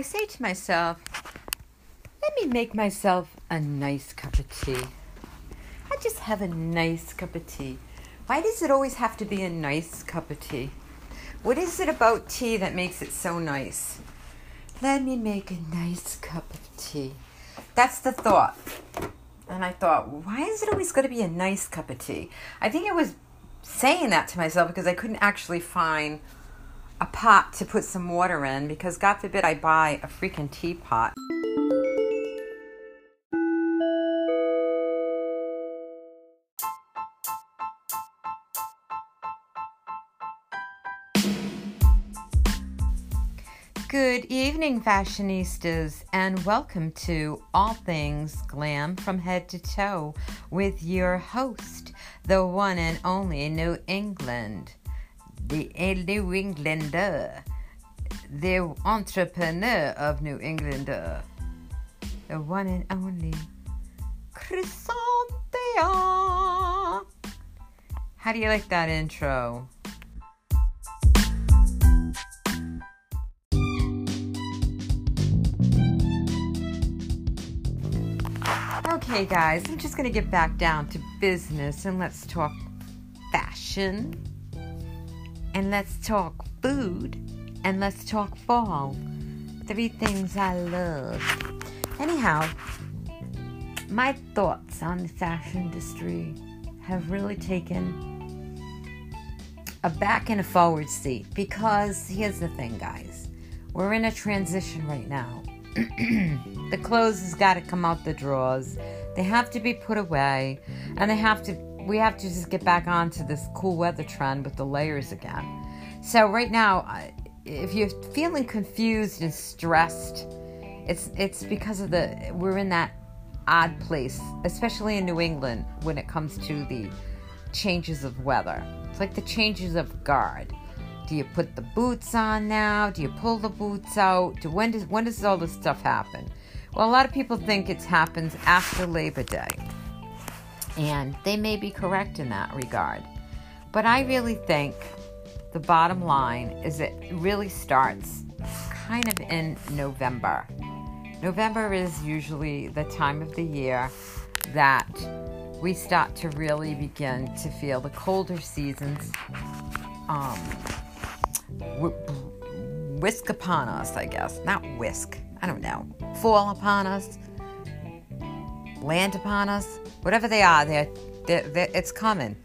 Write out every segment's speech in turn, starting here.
I say to myself, let me make myself a nice cup of tea. I just have a nice cup of tea. Why does it always have to be a nice cup of tea? What is it about tea that makes it so nice? Let me make a nice cup of tea. That's the thought. And I thought, why is it always going to be a nice cup of tea? I think I was saying that to myself because I couldn't actually find a pot to put some water in because God forbid I buy a freaking teapot. Good evening, fashionistas, and welcome to All Things Glam from Head to Toe with your host, the one and only New England the New Englander, the entrepreneur of New Englander, the one and only Chrysanthia. How do you like that intro? Okay, guys, I'm just going to get back down to business and let's talk fashion and let's talk food and let's talk fall. Three things I love. Anyhow, my thoughts on the fashion industry have really taken a back and a forward seat because here's the thing, guys. We're in a transition right now. the clothes has got to come out the drawers. They have to be put away, and they have to we have to just get back onto this cool weather trend with the layers again. So right now, if you're feeling confused and stressed, it's it's because of the we're in that odd place, especially in New England when it comes to the changes of weather. It's like the changes of guard. Do you put the boots on now? Do you pull the boots out? Do, when does when does all this stuff happen? Well, a lot of people think it happens after Labor Day. And they may be correct in that regard. But I really think the bottom line is it really starts kind of in November. November is usually the time of the year that we start to really begin to feel the colder seasons um, whisk upon us, I guess. Not whisk, I don't know. Fall upon us, land upon us, whatever they are, they're, they're, they're, it's coming.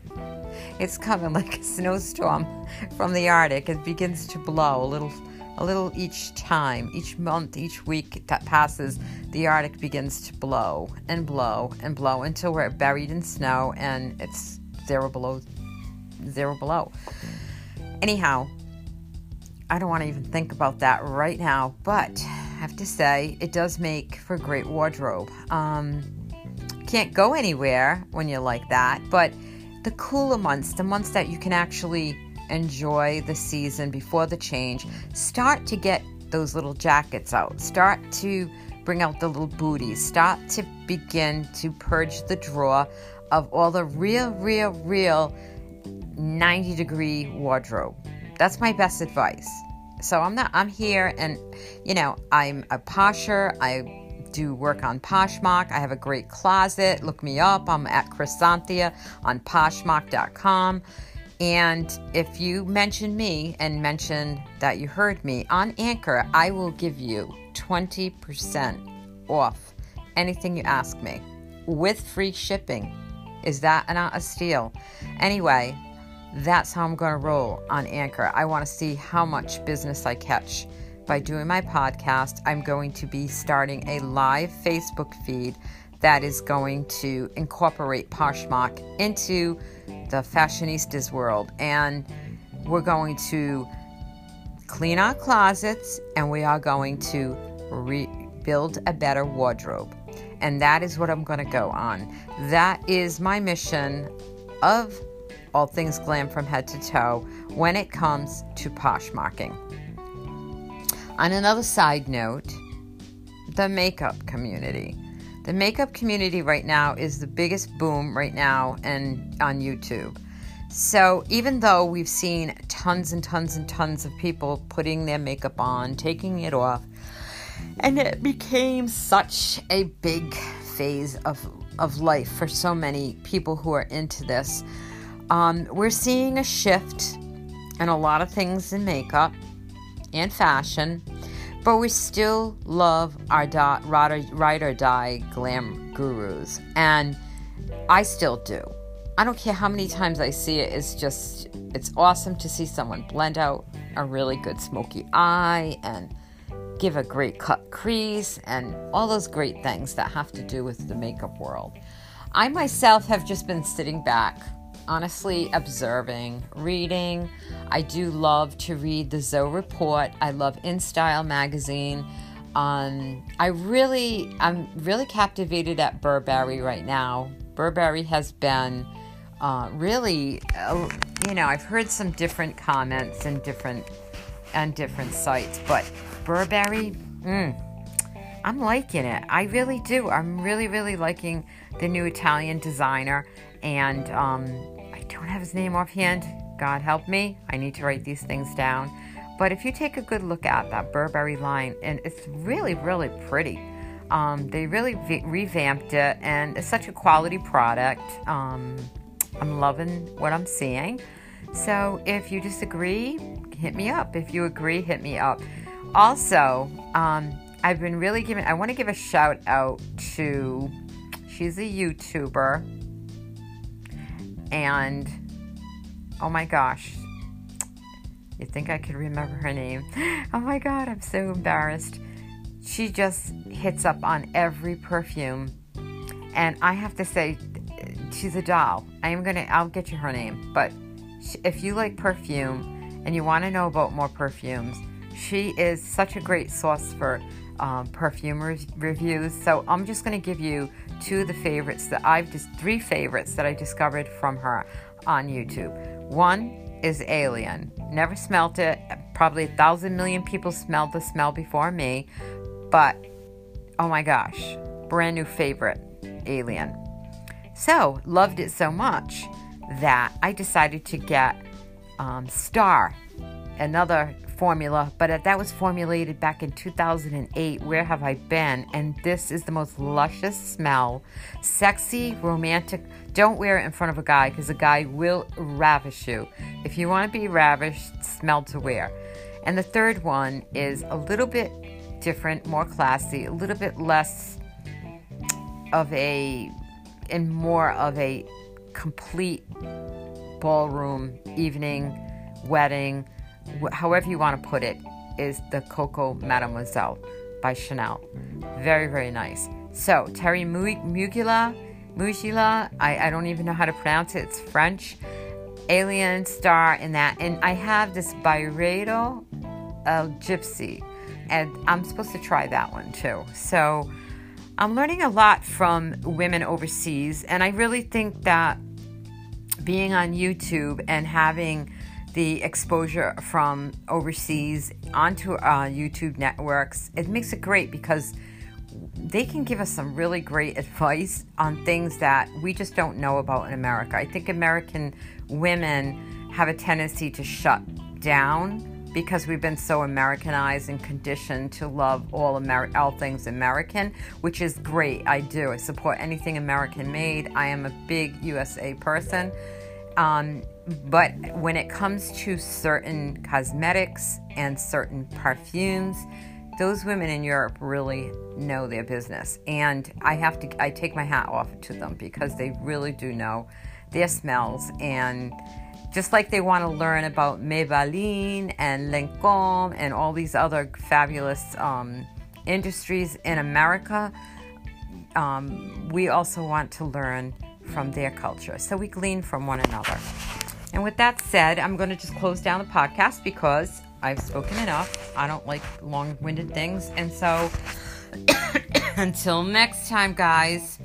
It's coming like a snowstorm from the Arctic. It begins to blow a little, a little each time, each month, each week that passes. The Arctic begins to blow and blow and blow until we're buried in snow and it's zero below, zero below. Anyhow, I don't want to even think about that right now, but I have to say it does make for a great wardrobe. Um, can't go anywhere when you're like that, but the cooler months, the months that you can actually enjoy the season before the change, start to get those little jackets out. Start to bring out the little booties. Start to begin to purge the drawer of all the real, real, real 90 degree wardrobe. That's my best advice. So I'm not I'm here and you know, I'm a posher. I do work on Poshmark. I have a great closet. Look me up. I'm at Chrysanthia on Poshmark.com. And if you mention me and mention that you heard me on Anchor, I will give you 20% off anything you ask me with free shipping. Is that not a steal? Anyway, that's how I'm going to roll on Anchor. I want to see how much business I catch by doing my podcast, I'm going to be starting a live Facebook feed that is going to incorporate Poshmark into the fashionistas world. And we're going to clean our closets and we are going to rebuild a better wardrobe. And that is what I'm going to go on. That is my mission of all things glam from head to toe when it comes to Poshmarking. On another side note, the makeup community. The makeup community right now is the biggest boom right now and on YouTube. So even though we've seen tons and tons and tons of people putting their makeup on, taking it off, And it became such a big phase of, of life for so many people who are into this. Um, we're seeing a shift in a lot of things in makeup and fashion, but we still love our di- ride or die glam gurus. And I still do. I don't care how many times I see it, it's just, it's awesome to see someone blend out a really good smoky eye and give a great cut crease and all those great things that have to do with the makeup world. I myself have just been sitting back, honestly observing, reading. I do love to read the Zoe Report. I love InStyle magazine. Um, I really, I'm really captivated at Burberry right now. Burberry has been uh, really, uh, you know, I've heard some different comments and different and different sites, but Burberry, mm, I'm liking it. I really do. I'm really, really liking the new Italian designer, and um, don't have his name offhand. God help me. I need to write these things down. But if you take a good look at that Burberry line, and it's really, really pretty. Um, they really v- revamped it, and it's such a quality product. Um, I'm loving what I'm seeing. So if you disagree, hit me up. If you agree, hit me up. Also, um, I've been really giving, I want to give a shout out to, she's a YouTuber. And, oh my gosh, you think I could remember her name? Oh my God, I'm so embarrassed. She just hits up on every perfume. And I have to say, she's a doll. I am gonna, I'll get you her name. But if you like perfume and you want to know about more perfumes, she is such a great source for um, perfume re- reviews. So I'm just to give you two of the favorites that I've just three favorites that I discovered from her on YouTube. One is Alien. Never smelt it. Probably a thousand million people smelled the smell before me, but oh my gosh, brand new favorite, Alien. So loved it so much that I decided to get um, Star, another formula, but that was formulated back in 2008. Where have I been? And this is the most luscious smell, sexy, romantic. Don't wear it in front of a guy because a guy will ravish you. If you want to be ravished, smell to wear. And the third one is a little bit different, more classy, a little bit less of a, and more of a complete ballroom evening, wedding however you want to put it, is the Coco Mademoiselle by Chanel. Very, very nice. So, Terry Mugila, Mugila, I, I don't even know how to pronounce it, it's French. Alien Star in that. And I have this Byredo El Gypsy, and I'm supposed to try that one too. So, I'm learning a lot from women overseas, and I really think that being on YouTube and having the exposure from overseas onto uh, YouTube networks, it makes it great because they can give us some really great advice on things that we just don't know about in America. I think American women have a tendency to shut down because we've been so Americanized and conditioned to love all Amer- all things American, which is great. I do. I support anything American made. I am a big USA person. Um, but when it comes to certain cosmetics and certain perfumes, those women in Europe really know their business. And I have to, I take my hat off to them because they really do know their smells. And just like they want to learn about Maybelline and Lancome and all these other fabulous um, industries in America, um, we also want to learn from their culture. So we glean from one another. And with that said, I'm going to just close down the podcast because I've spoken enough. I don't like long winded things. And so until next time, guys,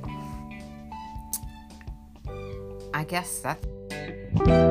I guess that's.